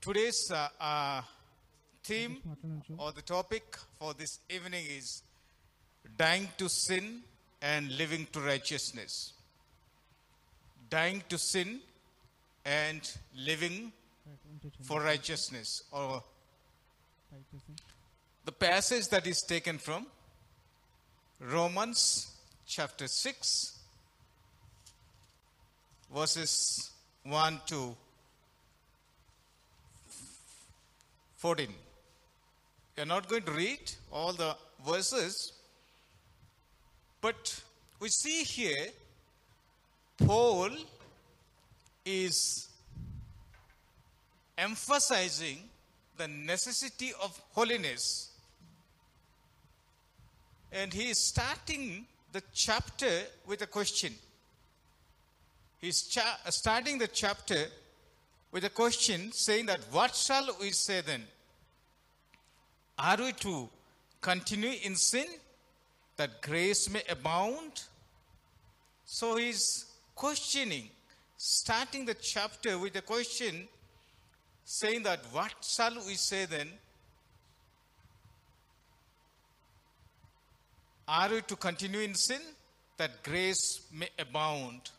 Today's uh, uh, theme or the topic for this evening is dying to sin and living to righteousness. Dying to sin and living for righteousness. Or the passage that is taken from Romans chapter 6, verses 1 to 14. We are not going to read all the verses, but we see here Paul is emphasizing the necessity of holiness. And he is starting the chapter with a question. He's cha- starting the chapter with a question saying that, What shall we say then? Are we to continue in sin that grace may abound? So he's questioning, starting the chapter with a question saying that, What shall we say then? Are we to continue in sin that grace may abound?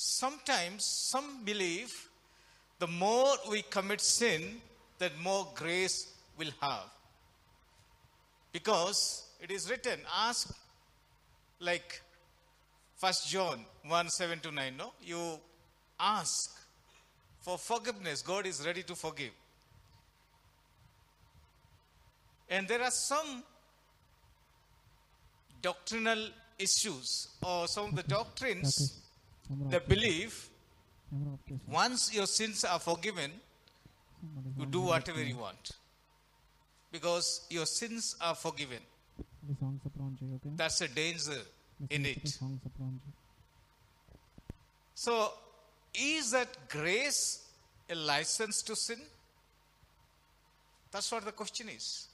Sometimes some believe the more we commit sin, that more grace will have. Because it is written, ask like 1 John 1 7 to 9. No? You ask for forgiveness. God is ready to forgive. And there are some doctrinal issues or some of the doctrines the belief once your sins are forgiven, you do whatever you want because your sins are forgiven. That's a danger in it. So, is that grace a license to sin? That's what the question is.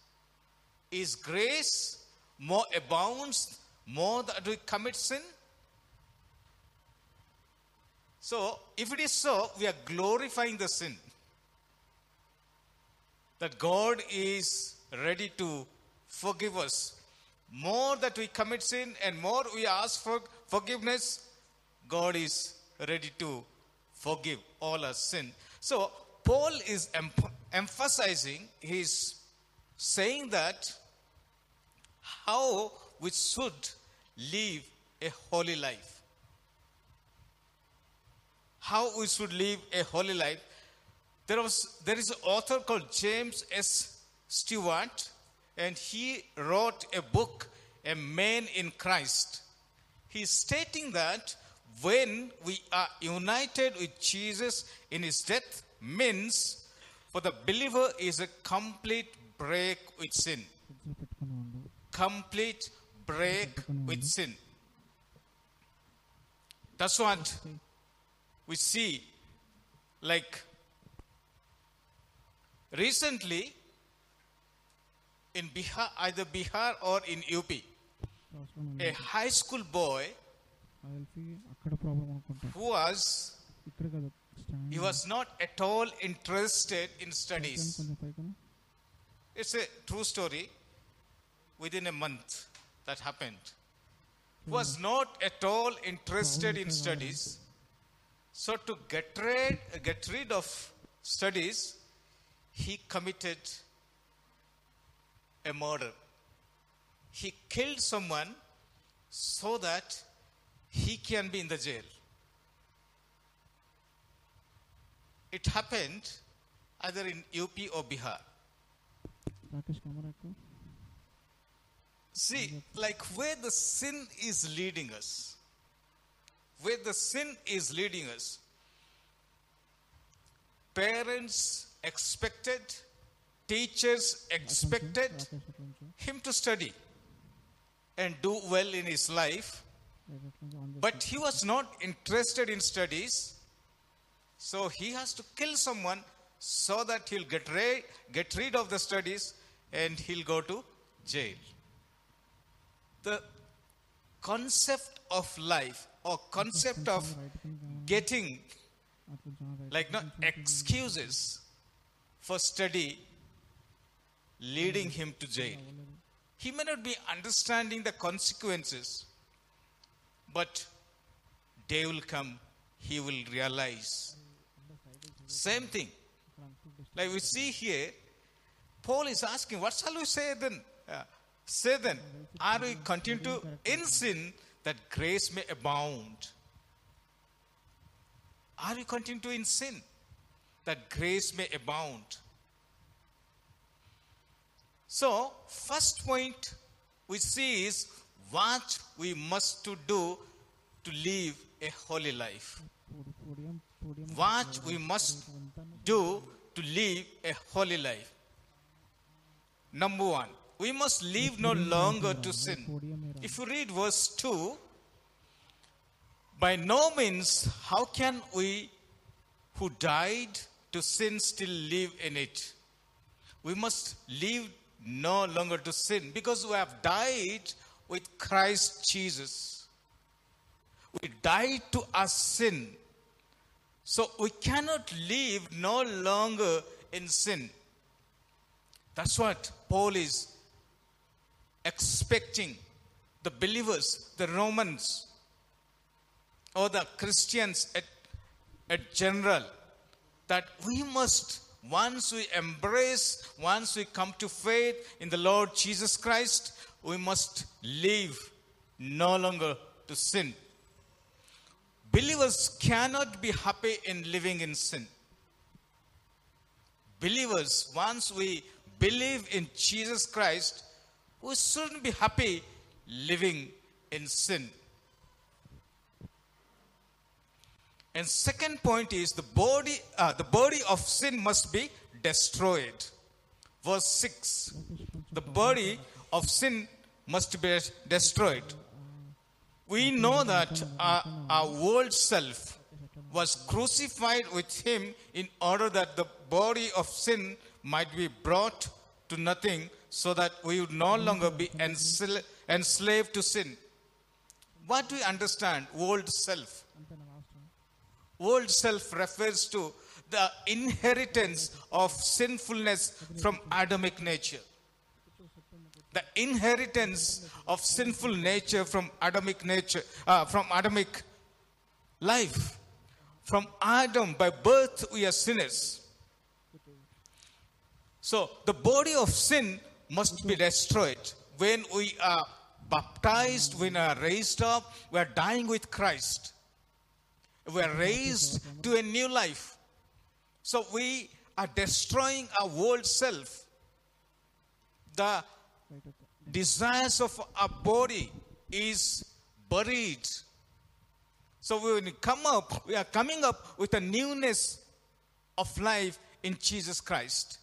Is grace more abounds more that we commit sin? So, if it is so, we are glorifying the sin. That God is ready to forgive us. More that we commit sin and more we ask for forgiveness, God is ready to forgive all our sin. So, Paul is em- emphasizing, he's saying that how we should live a holy life how we should live a holy life. There, was, there is an author called James S. Stewart, and he wrote a book, A Man in Christ. He's stating that when we are united with Jesus in his death, means for the believer is a complete break with sin. Complete break with sin. That's what we see like recently in Bihar, either Bihar or in UP, a high school boy who was he was not at all interested in studies. It's a true story. Within a month, that happened. Was not at all interested in studies so to get rid, get rid of studies, he committed a murder. He killed someone so that he can be in the jail. It happened either in UP or Bihar. See, like where the sin is leading us where the sin is leading us. Parents expected, teachers expected him to study and do well in his life, but he was not interested in studies, so he has to kill someone so that he'll get, ra- get rid of the studies and he'll go to jail. The concept of life or concept of getting like no excuses for study leading him to jail. He may not be understanding the consequences but day will come he will realize. Same thing. Like we see here paul is asking what shall we say then? Uh, say then are we continue to in sin that grace may abound. Are you continuing in sin? That grace may abound. So, first point we see is what we must to do to live a holy life. What we must do to live a holy life. Number one, we must live no longer to sin. If you read verse 2, by no means how can we who died to sin still live in it? We must live no longer to sin because we have died with Christ Jesus. We died to our sin. So we cannot live no longer in sin. That's what Paul is expecting the believers, the Romans, or the Christians at, at general, that we must, once we embrace, once we come to faith in the Lord Jesus Christ, we must live no longer to sin. Believers cannot be happy in living in sin. Believers, once we believe in Jesus Christ, we shouldn't be happy living in sin. And second point is the body, uh, the body of sin must be destroyed. Verse six, the body of sin must be destroyed. We know that our, our old self was crucified with him in order that the body of sin might be brought to nothing so that we would no longer be enslaved to sin. What we understand, old self? Old self refers to the inheritance of sinfulness from Adamic nature. The inheritance of sinful nature from Adamic nature, uh, from Adamic life. From Adam, by birth, we are sinners. So, the body of sin must be destroyed. When we are baptized, when we are raised up, we are dying with Christ. We are raised to a new life. So we are destroying our old self. The desires of our body is buried. So when we come up, we are coming up with a newness of life in Jesus Christ.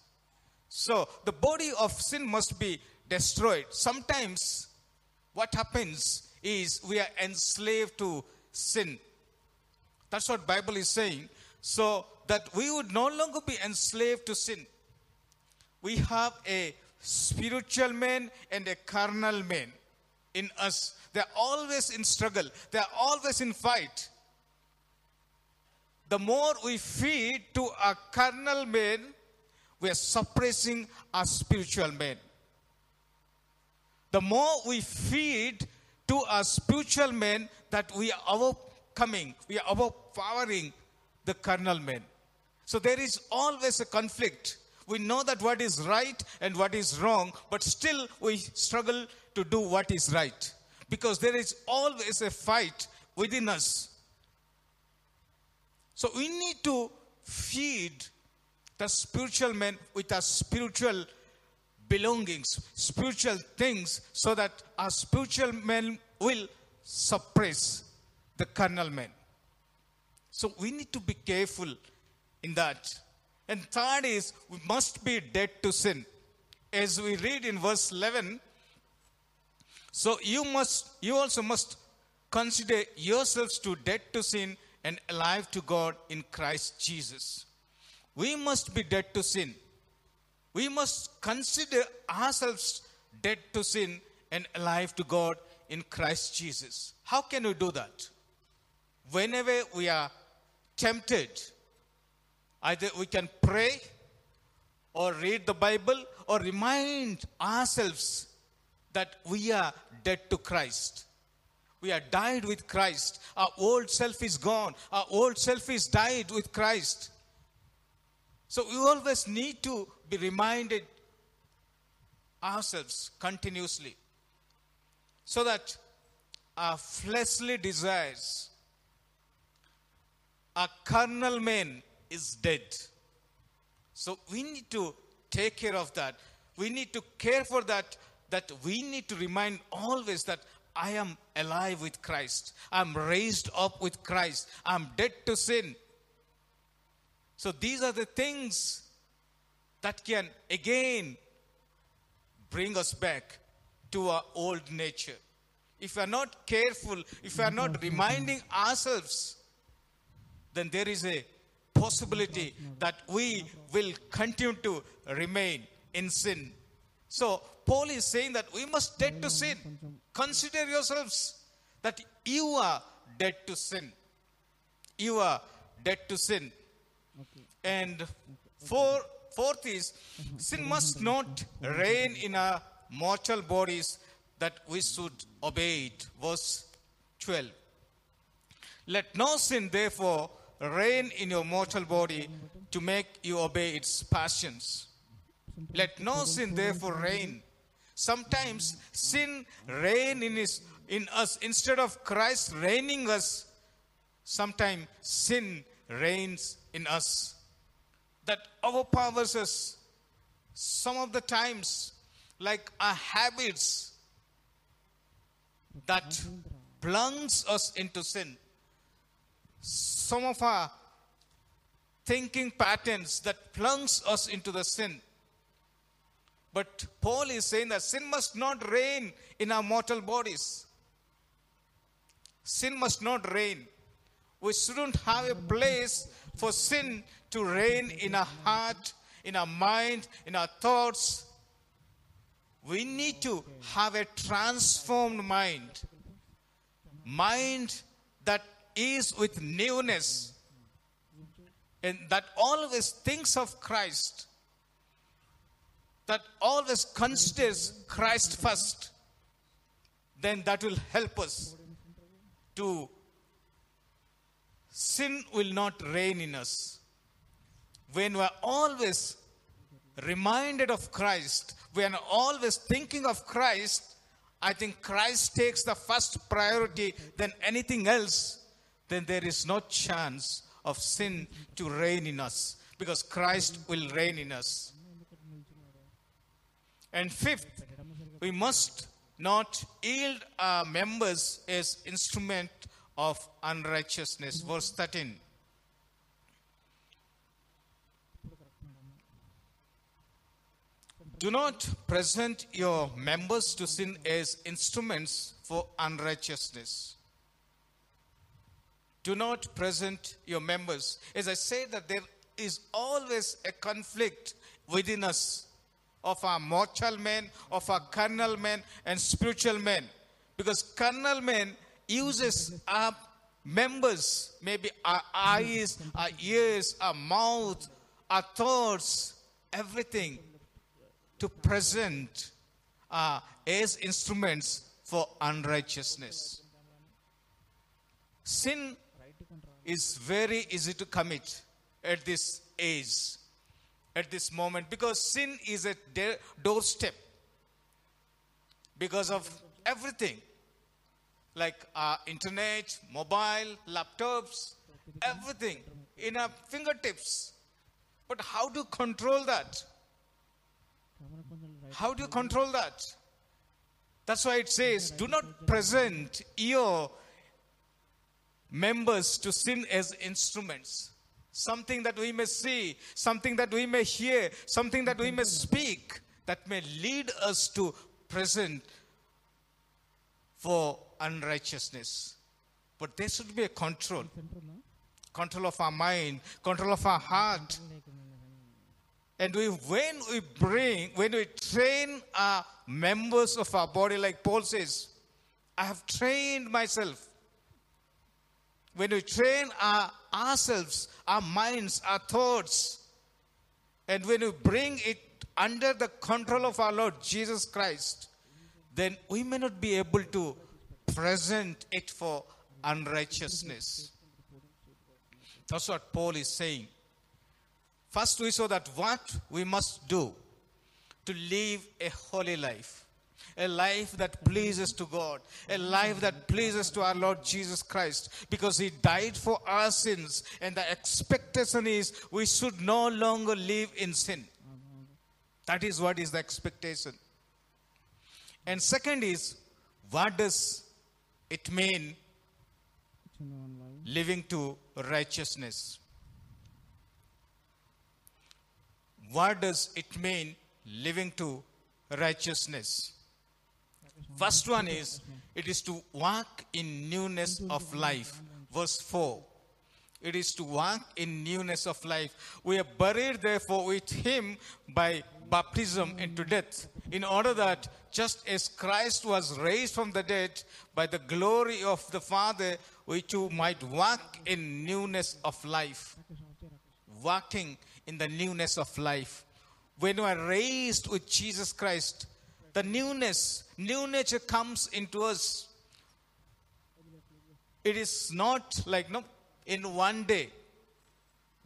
So the body of sin must be destroyed. Sometimes what happens is we are enslaved to sin. That's what Bible is saying. So that we would no longer be enslaved to sin. We have a spiritual man and a carnal man in us. They're always in struggle. They're always in fight. The more we feed to our carnal man, we are suppressing our spiritual man. The more we feed to our spiritual man, that we are overcoming, we are overpowering the carnal man. So there is always a conflict. We know that what is right and what is wrong, but still we struggle to do what is right. Because there is always a fight within us. So we need to feed the spiritual man with our spiritual belongings, spiritual things, so that our spiritual man will suppress the carnal man. So we need to be careful in that. And third is we must be dead to sin. As we read in verse 11, so you must you also must consider yourselves to dead to sin and alive to God in Christ Jesus. We must be dead to sin. We must consider ourselves dead to sin and alive to God in Christ Jesus. How can we do that? Whenever we are tempted, either we can pray or read the Bible or remind ourselves that we are dead to Christ. We are died with Christ. Our old self is gone. Our old self is died with Christ. So we always need to be reminded ourselves continuously so that our fleshly desires, our carnal man is dead. So we need to take care of that. We need to care for that. That we need to remind always that I am alive with Christ. I'm raised up with Christ. I'm dead to sin. So these are the things that can again bring us back to our old nature. If we are not careful, if we are not reminding ourselves, then there is a possibility that we will continue to remain in sin. So, Paul is saying that we must dead to sin. Consider yourselves that you are dead to sin. You are dead to sin. And four, fourth is sin must not reign in our mortal bodies that we should obey it. Verse 12. Let no sin, therefore, reign in your mortal body to make you obey its passions. Let no sin, therefore, reign. Sometimes sin reign in, his, in us instead of Christ reigning us. Sometimes sin reigns in us that overpowers us. Some of the times, like our habits that plunges us into sin. Some of our thinking patterns that plunges us into the sin. But Paul is saying that sin must not reign in our mortal bodies. Sin must not reign. We shouldn't have a place for sin to reign in our heart, in our mind, in our thoughts. We need to have a transformed mind. Mind that is with newness and that always thinks of Christ, that always considers Christ first, then that will help us to sin will not reign in us. When we are always reminded of Christ, when always thinking of Christ, I think Christ takes the first priority than anything else, then there is no chance of sin to reign in us because Christ will reign in us. And fifth, we must not yield our members as instrument of unrighteousness. Verse 13. Do not present your members to sin as instruments for unrighteousness. Do not present your members. As I say that there is always a conflict within us of our mortal men, of our carnal men, and spiritual men. Because carnal men uses our members, maybe our eyes, our ears, our mouth, our thoughts, everything to present uh, as instruments for unrighteousness. Sin is very easy to commit at this age, at this moment, because sin is their doorstep because of everything like uh, internet, mobile, laptops, everything in our fingertips. But how to control that? How do you control that? That's why it says, do not present your members to sin as instruments. Something that we may see, something that we may hear, something that we may speak that may lead us to present for unrighteousness. But there should be a control control of our mind, control of our heart, and we, when we bring, when we train our members of our body, like Paul says, I have trained myself. When we train our ourselves, our minds, our thoughts, and when we bring it under the control of our Lord Jesus Christ, then we may not be able to present it for unrighteousness. That's what Paul is saying. First, we saw that what we must do to live a holy life, a life that pleases to God, a life that pleases to our Lord Jesus Christ, because He died for our sins, and the expectation is we should no longer live in sin. That is what is the expectation. And second is, what does it mean living to righteousness? What does it mean living to righteousness? First one is it is to walk in newness of life. Verse 4. It is to walk in newness of life. We are buried, therefore, with him by baptism into death, in order that just as Christ was raised from the dead by the glory of the Father, we too might walk in newness of life. Walking in the newness of life. When we are raised with Jesus Christ, the newness, new nature comes into us. It is not like no in one day.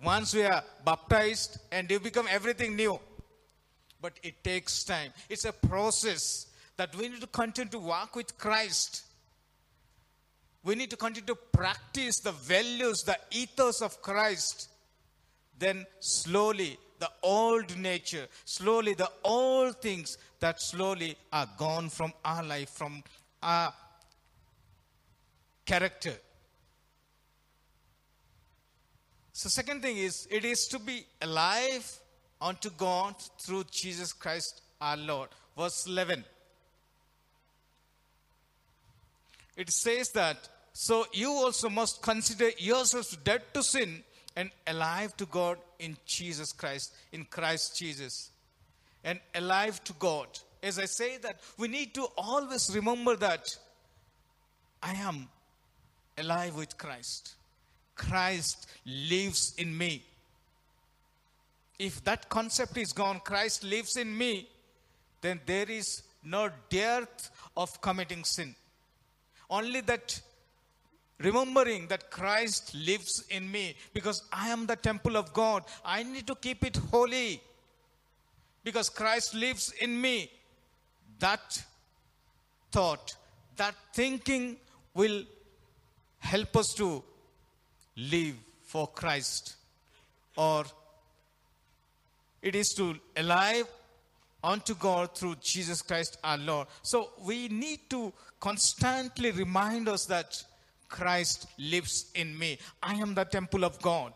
Once we are baptized and you become everything new. But it takes time. It's a process that we need to continue to walk with Christ. We need to continue to practice the values, the ethos of Christ. Then slowly the old nature, slowly the old things that slowly are gone from our life, from our character. So, second thing is, it is to be alive unto God through Jesus Christ our Lord. Verse 11. It says that, so you also must consider yourselves dead to sin and alive to God in Jesus Christ, in Christ Jesus. And alive to God. As I say that, we need to always remember that I am alive with Christ. Christ lives in me. If that concept is gone, Christ lives in me, then there is no dearth of committing sin. Only that remembering that Christ lives in me because I am the temple of God. I need to keep it holy because Christ lives in me. That thought, that thinking will help us to live for Christ or it is to alive unto God through Jesus Christ our Lord. So we need to constantly remind us that Christ lives in me. I am the temple of God.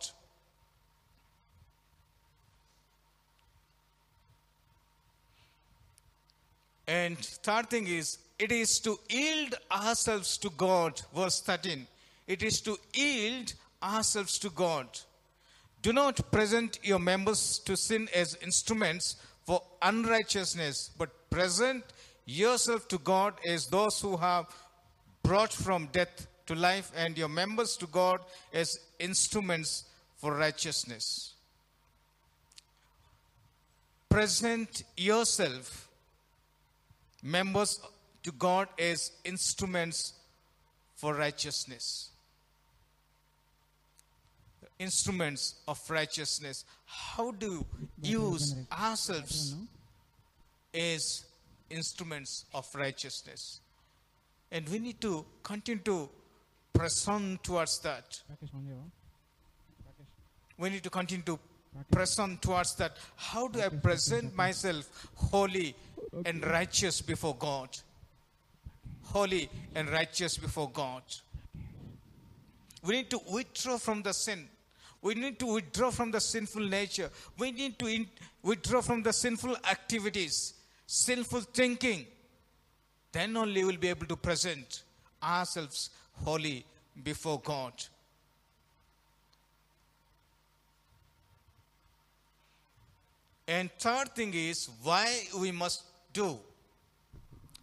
And third thing is, it is to yield ourselves to God. Verse 13. It is to yield ourselves to God. Do not present your members to sin as instruments for unrighteousness, but present yourself to God as those who have brought from death to life, and your members to God as instruments for righteousness. Present yourself, members to God, as instruments for righteousness instruments of righteousness. How do you use ourselves as instruments of righteousness? And we need to continue to press on towards that. We need to continue to press on towards that. How do I present myself holy and righteous before God? Holy and righteous before God. We need to withdraw from the sin. We need to withdraw from the sinful nature. We need to in- withdraw from the sinful activities, sinful thinking. Then only we'll be able to present ourselves holy before God. And third thing is why we must do.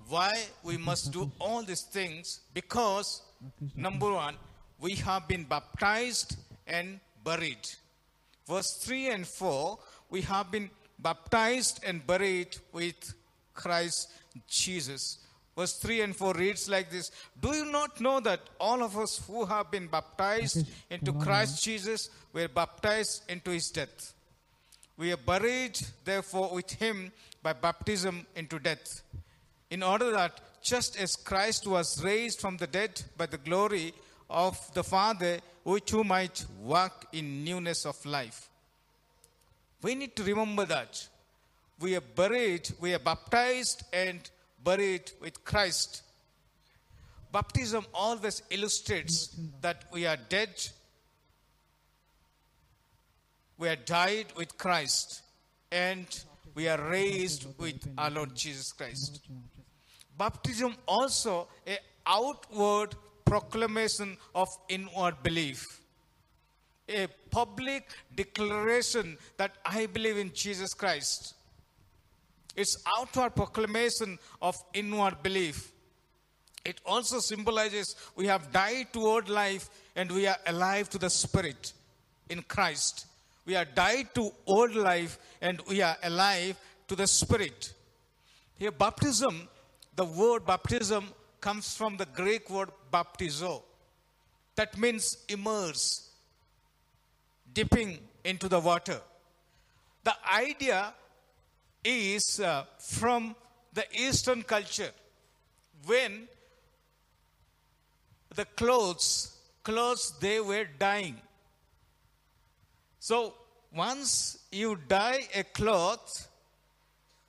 Why we must do all these things because number one, we have been baptized and buried. Verse 3 and 4 we have been baptized and buried with Christ Jesus. Verse 3 and 4 reads like this Do you not know that all of us who have been baptized into Christ Jesus were baptized into his death? We are buried, therefore, with him by baptism into death, in order that just as Christ was raised from the dead by the glory of the Father, we too might walk in newness of life. We need to remember that. We are buried, we are baptized and buried with Christ. Baptism always illustrates that we are dead, we are died with Christ, and we are raised with our Lord Jesus Christ. Baptism also a outward proclamation of inward belief. A public declaration that I believe in Jesus Christ. It's outward proclamation of inward belief. It also symbolizes we have died to old life and we are alive to the spirit in Christ. We are died to old life and we are alive to the spirit. Here, baptism, the word baptism comes from the Greek word baptizo. That means immerse, dipping into the water. The idea is uh, from the Eastern culture when the clothes, clothes they were dyeing. So once you dye a cloth,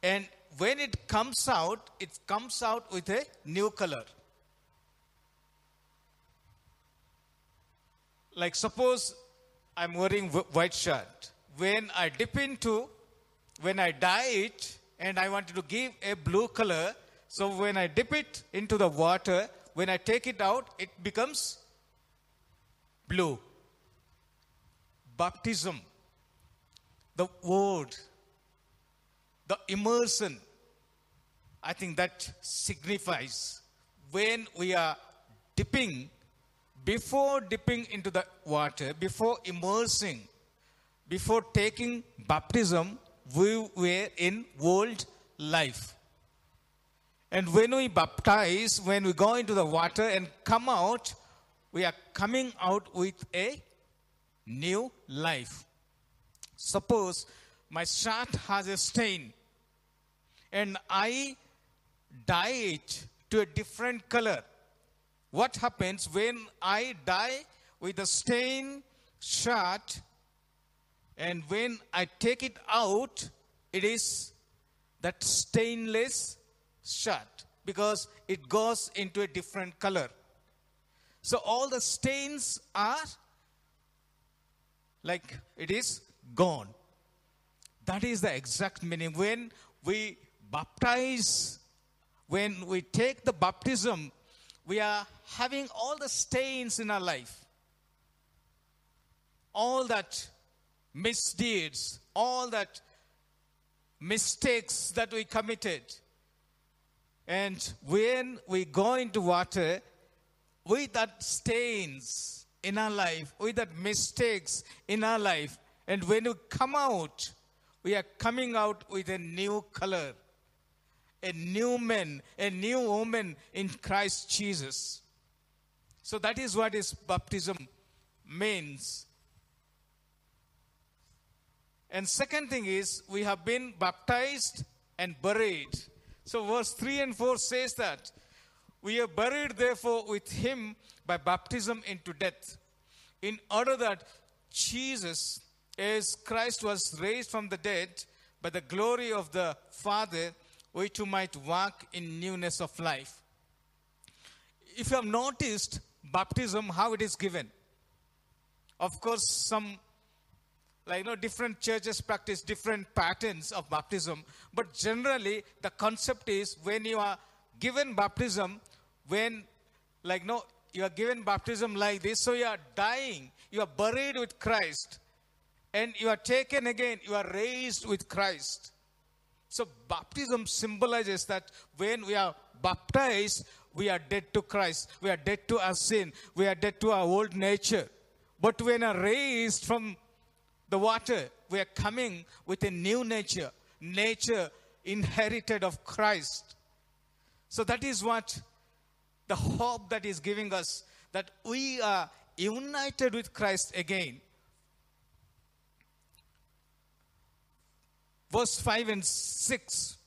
and when it comes out, it comes out with a new color. Like suppose I'm wearing white shirt. When I dip into, when I dye it, and I wanted to give a blue color, so when I dip it into the water, when I take it out, it becomes blue. Baptism, the word, the immersion, I think that signifies when we are dipping, before dipping into the water, before immersing, before taking baptism, we were in old life. And when we baptize, when we go into the water and come out, we are coming out with a new life. Suppose my shirt has a stain and I dye it to a different color. What happens when I dye with a stain shirt and when I take it out, it is that stainless shirt because it goes into a different color. So all the stains are like it is gone. That is the exact meaning. When we baptize, when we take the baptism, we are having all the stains in our life. All that misdeeds, all that mistakes that we committed. And when we go into water, with that stains in our life, with that mistakes in our life, and when we come out, we are coming out with a new color, a new man, a new woman in Christ Jesus. So that is what is baptism means. And second thing is we have been baptized and buried. So verse 3 and 4 says that we are buried therefore with him by baptism into death, in order that Jesus, as Christ was raised from the dead by the glory of the Father, we too might walk in newness of life. If you have noticed baptism, how it is given, of course, some like you know different churches practice different patterns of baptism. But generally the concept is when you are given baptism when like no you are given baptism like this so you are dying you are buried with christ and you are taken again you are raised with christ. So baptism symbolizes that when we are baptized we are dead to christ we are dead to our sin we are dead to our old nature. But when are raised from the water, we are coming with a new nature, nature inherited of Christ. So that is what the hope that is giving us that we are united with Christ again. Verse 5 and 6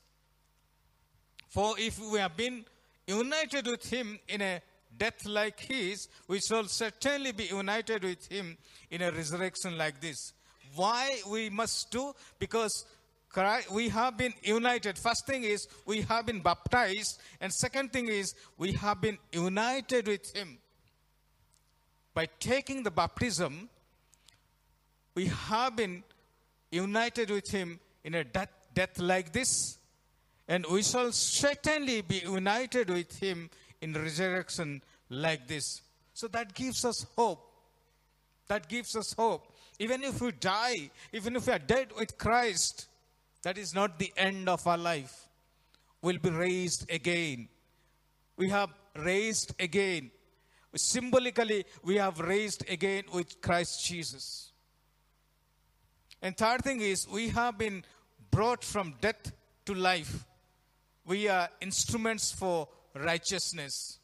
For if we have been united with him in a death like his, we shall certainly be united with him in a resurrection like this. Why we must do? Because Christ, we have been united. First thing is we have been baptized, and second thing is we have been united with him. By taking the baptism, we have been united with him in a death, death like this, and we shall certainly be united with him in resurrection like this. So that gives us hope. That gives us hope. Even if we die, even if we are dead with Christ, that is not the end of our life. We'll be raised again. We have raised again. Symbolically, we have raised again with Christ Jesus. And third thing is, we have been brought from death to life. We are instruments for righteousness.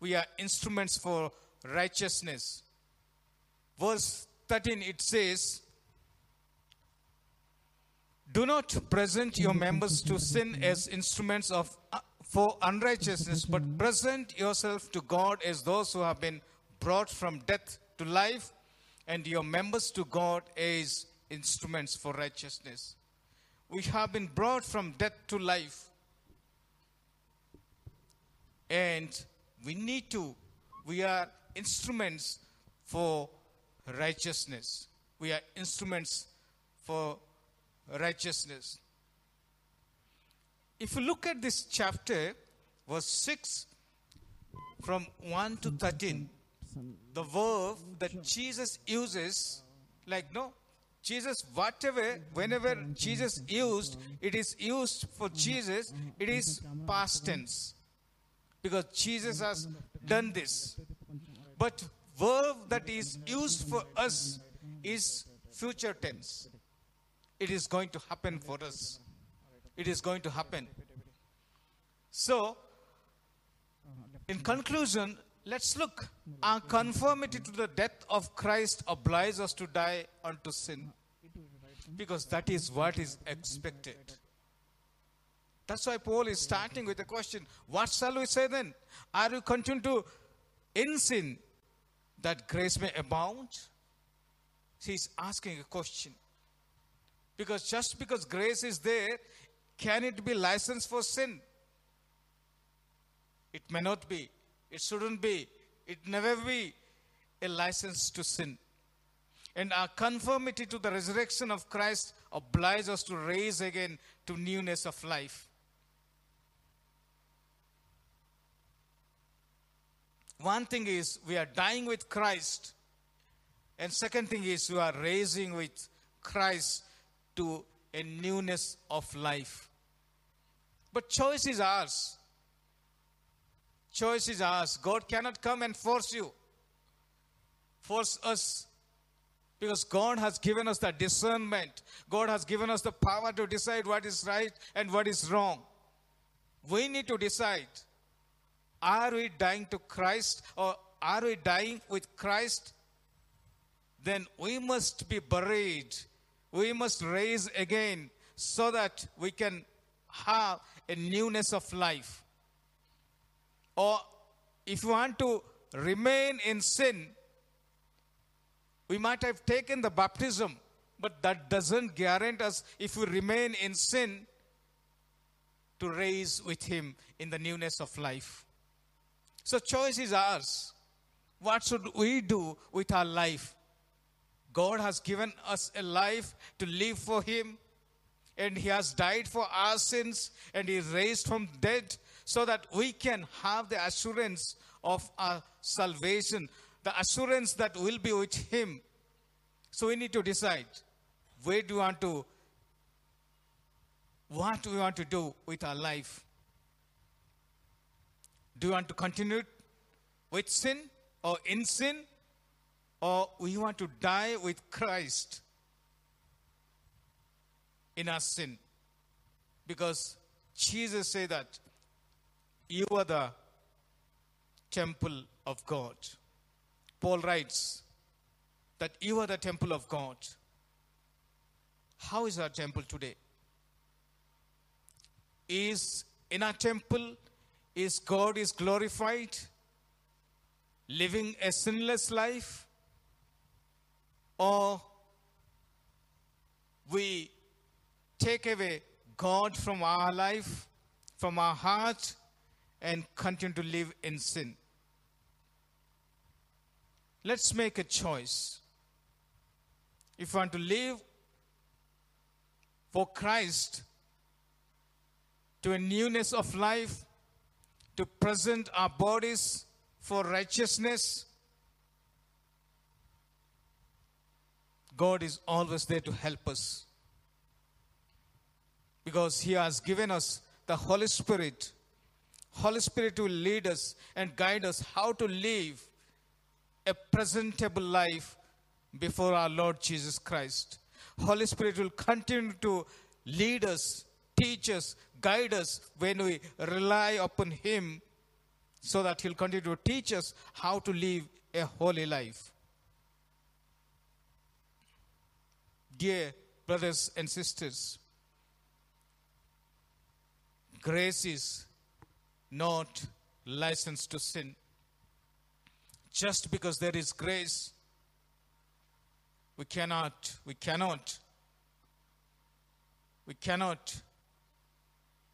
We are instruments for righteousness. Verse 13 it says, Do not present your members to sin as instruments of uh, for unrighteousness, but present yourself to God as those who have been brought from death to life, and your members to God as instruments for righteousness. We have been brought from death to life. And we need to, we are instruments for righteousness. We are instruments for righteousness. If you look at this chapter, verse 6, from 1 to 13, the verb that Jesus uses, like no, Jesus, whatever, whenever Jesus used, it is used for Jesus, it is past tense. Because Jesus has done this. But verb that is used for us is future tense. It is going to happen for us. It is going to happen. So, in conclusion, let's look. Our conformity to the death of Christ obliges us to die unto sin. Because that is what is expected. That's why Paul is starting with the question What shall we say then? Are you continuing to in sin that grace may abound? He's asking a question. Because just because grace is there, can it be license for sin? It may not be. It shouldn't be. It never be a license to sin. And our conformity to the resurrection of Christ obliges us to raise again to newness of life. One thing is we are dying with Christ, and second thing is we are raising with Christ to a newness of life. But choice is ours. Choice is ours. God cannot come and force you, force us. Because God has given us the discernment. God has given us the power to decide what is right and what is wrong. We need to decide are we dying to Christ or are we dying with Christ? Then we must be buried. We must raise again so that we can have a newness of life. Or if you want to remain in sin, we might have taken the baptism, but that doesn't guarantee us if we remain in sin to raise with Him in the newness of life. So, choice is ours. What should we do with our life? God has given us a life to live for Him, and He has died for our sins, and He is raised from dead so that we can have the assurance of our salvation, the assurance that we'll be with Him. So we need to decide where do we want to, what we want to do with our life? Do you want to continue with sin or in sin? or we want to die with Christ in our sin. Because Jesus said that you are the temple of God. Paul writes that you are the temple of God. How is our temple today? Is in our temple is God is glorified, living a sinless life, or we take away God from our life, from our heart, and continue to live in sin. Let's make a choice. If we want to live for Christ to a newness of life, to present our bodies for righteousness, God is always there to help us. Because He has given us the Holy Spirit. Holy Spirit will lead us and guide us how to live a presentable life before our Lord Jesus Christ. Holy Spirit will continue to lead us, teach us, guide us when we rely upon Him so that He'll continue to teach us how to live a holy life. Dear brothers and sisters, grace is not license to sin. Just because there is grace, we cannot, we cannot, we cannot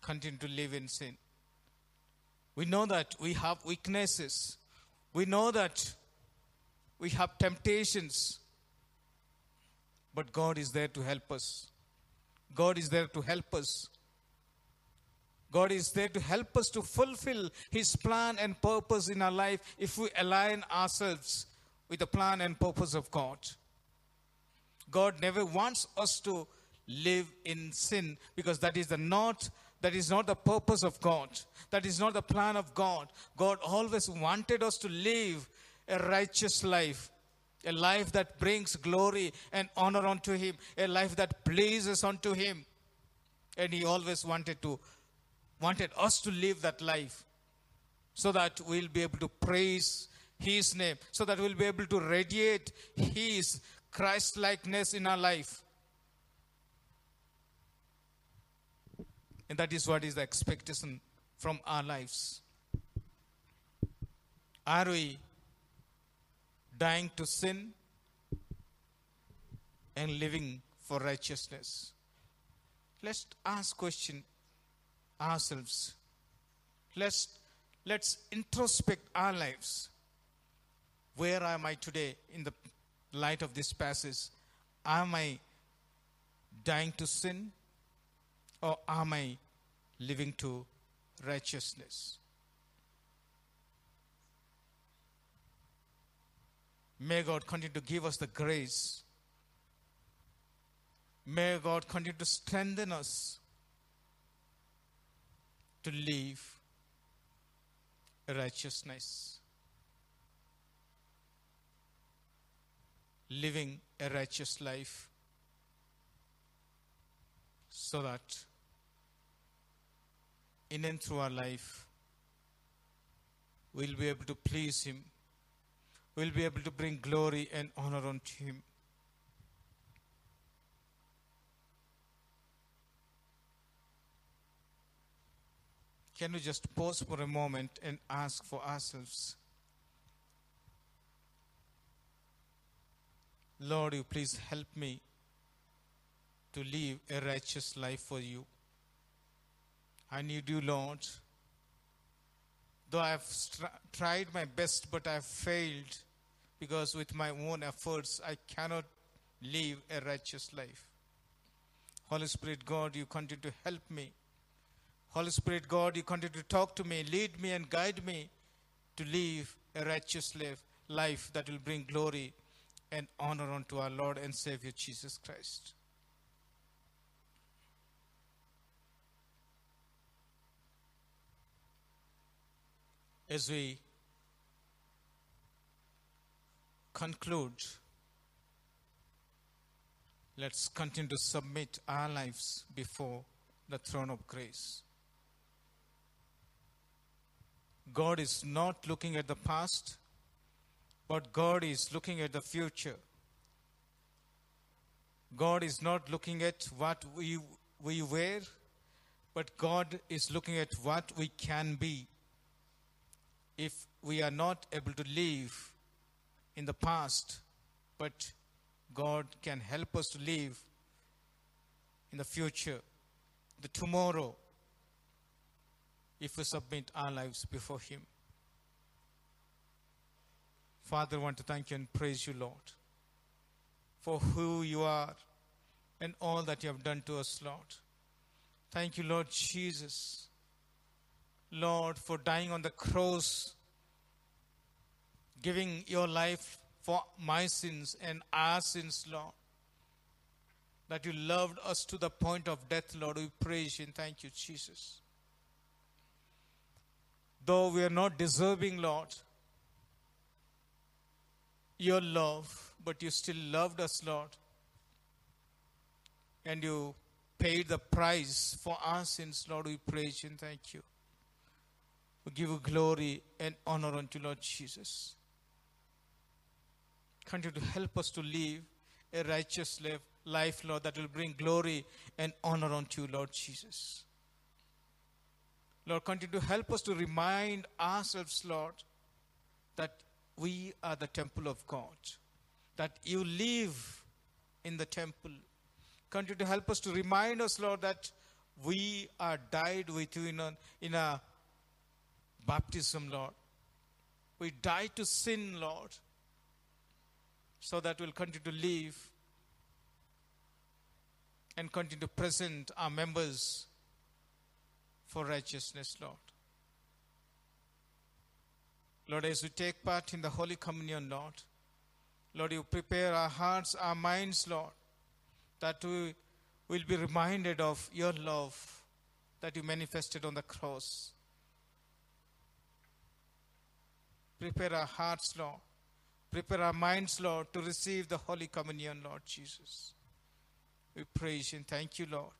continue to live in sin. We know that we have weaknesses. We know that we have temptations. But God is there to help us. God is there to help us. God is there to help us to fulfill His plan and purpose in our life if we align ourselves with the plan and purpose of God. God never wants us to live in sin because that is the not that is not the purpose of God. That is not the plan of God. God always wanted us to live a righteous life, a life that brings glory and honor unto Him, a life that pleases unto Him. And He always wanted to wanted us to live that life so that we'll be able to praise His name, so that we'll be able to radiate His Christ likeness in our life. And that is what is the expectation from our lives. Are we dying to sin and living for righteousness? Let's ask question ourselves. Let's let's introspect our lives. Where am I today in the light of this passage? Am I dying to sin or am I living to righteousness? May God continue to give us the grace. May God continue to strengthen us to live righteousness. Living a righteous life so that in and through our life we'll be able to please Him, we'll be able to bring glory and honor unto Him. Can we just pause for a moment and ask for ourselves? Lord, you please help me to live a righteous life for you. I need you, Lord. Though I've str- tried my best, but I've failed because with my own efforts I cannot live a righteous life. Holy Spirit, God, you continue to help me. Holy Spirit, God, you continue to talk to me, lead me, and guide me to live a righteous life, life that will bring glory and honor unto our Lord and Savior Jesus Christ. As we conclude, let's continue to submit our lives before the throne of grace. God is not looking at the past, but God is looking at the future. God is not looking at what we, we were, but God is looking at what we can be if we are not able to live in the past, but God can help us to live in the future, the tomorrow, if we submit our lives before Him. Father, I want to thank you and praise you, Lord, for who you are and all that you have done to us, Lord. Thank you, Lord Jesus. Lord, for dying on the cross, giving your life for my sins and our sins, Lord. That you loved us to the point of death, Lord. We praise you and thank you, Jesus. Though we are not deserving, Lord, your love, but you still loved us, Lord. And you paid the price for our sins, Lord. We praise you and thank you. We give glory and honor unto Lord Jesus. Continue to help us to live a righteous life, life, Lord, that will bring glory and honor unto you, Lord Jesus. Lord, continue to help us to remind ourselves, Lord, that we are the temple of God, that you live in the temple. Continue to help us to remind us, Lord, that we are died with you in in a baptism, Lord. We die to sin, Lord, so that we'll continue to live and continue to present our members for righteousness, Lord. Lord, as we take part in the Holy Communion, Lord, Lord, you prepare our hearts, our minds, Lord, that we will be reminded of your love that you manifested on the cross. Prepare our hearts, Lord. Prepare our minds, Lord, to receive the Holy Communion, Lord Jesus. We praise you and thank you, Lord,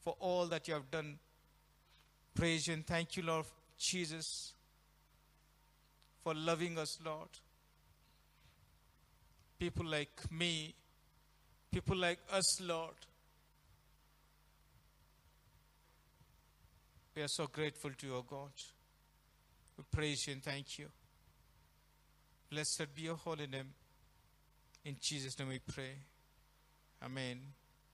for all that you have done. Praise you and thank you, Lord Jesus, for loving us, Lord. People like me, people like us, Lord. We are so grateful to you, O God. We praise you and thank you. Blessed be your holy name. In Jesus' name we pray. Amen.